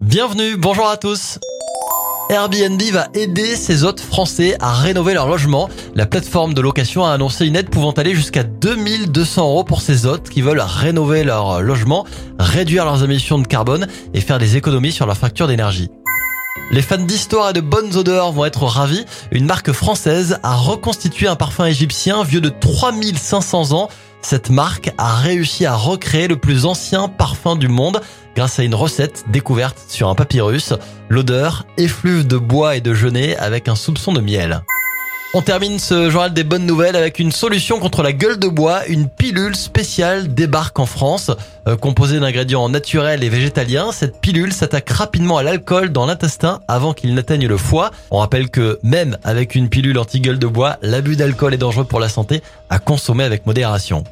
Bienvenue, bonjour à tous. Airbnb va aider ses hôtes français à rénover leur logement. La plateforme de location a annoncé une aide pouvant aller jusqu'à 2200 euros pour ses hôtes qui veulent rénover leur logement, réduire leurs émissions de carbone et faire des économies sur leur facture d'énergie. Les fans d'histoire et de bonnes odeurs vont être ravis. Une marque française a reconstitué un parfum égyptien vieux de 3500 ans. Cette marque a réussi à recréer le plus ancien parfum du monde grâce à une recette découverte sur un papyrus. L'odeur effluve de bois et de genêt avec un soupçon de miel. On termine ce journal des bonnes nouvelles avec une solution contre la gueule de bois. Une pilule spéciale débarque en France. Euh, composée d'ingrédients naturels et végétaliens, cette pilule s'attaque rapidement à l'alcool dans l'intestin avant qu'il n'atteigne le foie. On rappelle que même avec une pilule anti-gueule de bois, l'abus d'alcool est dangereux pour la santé à consommer avec modération.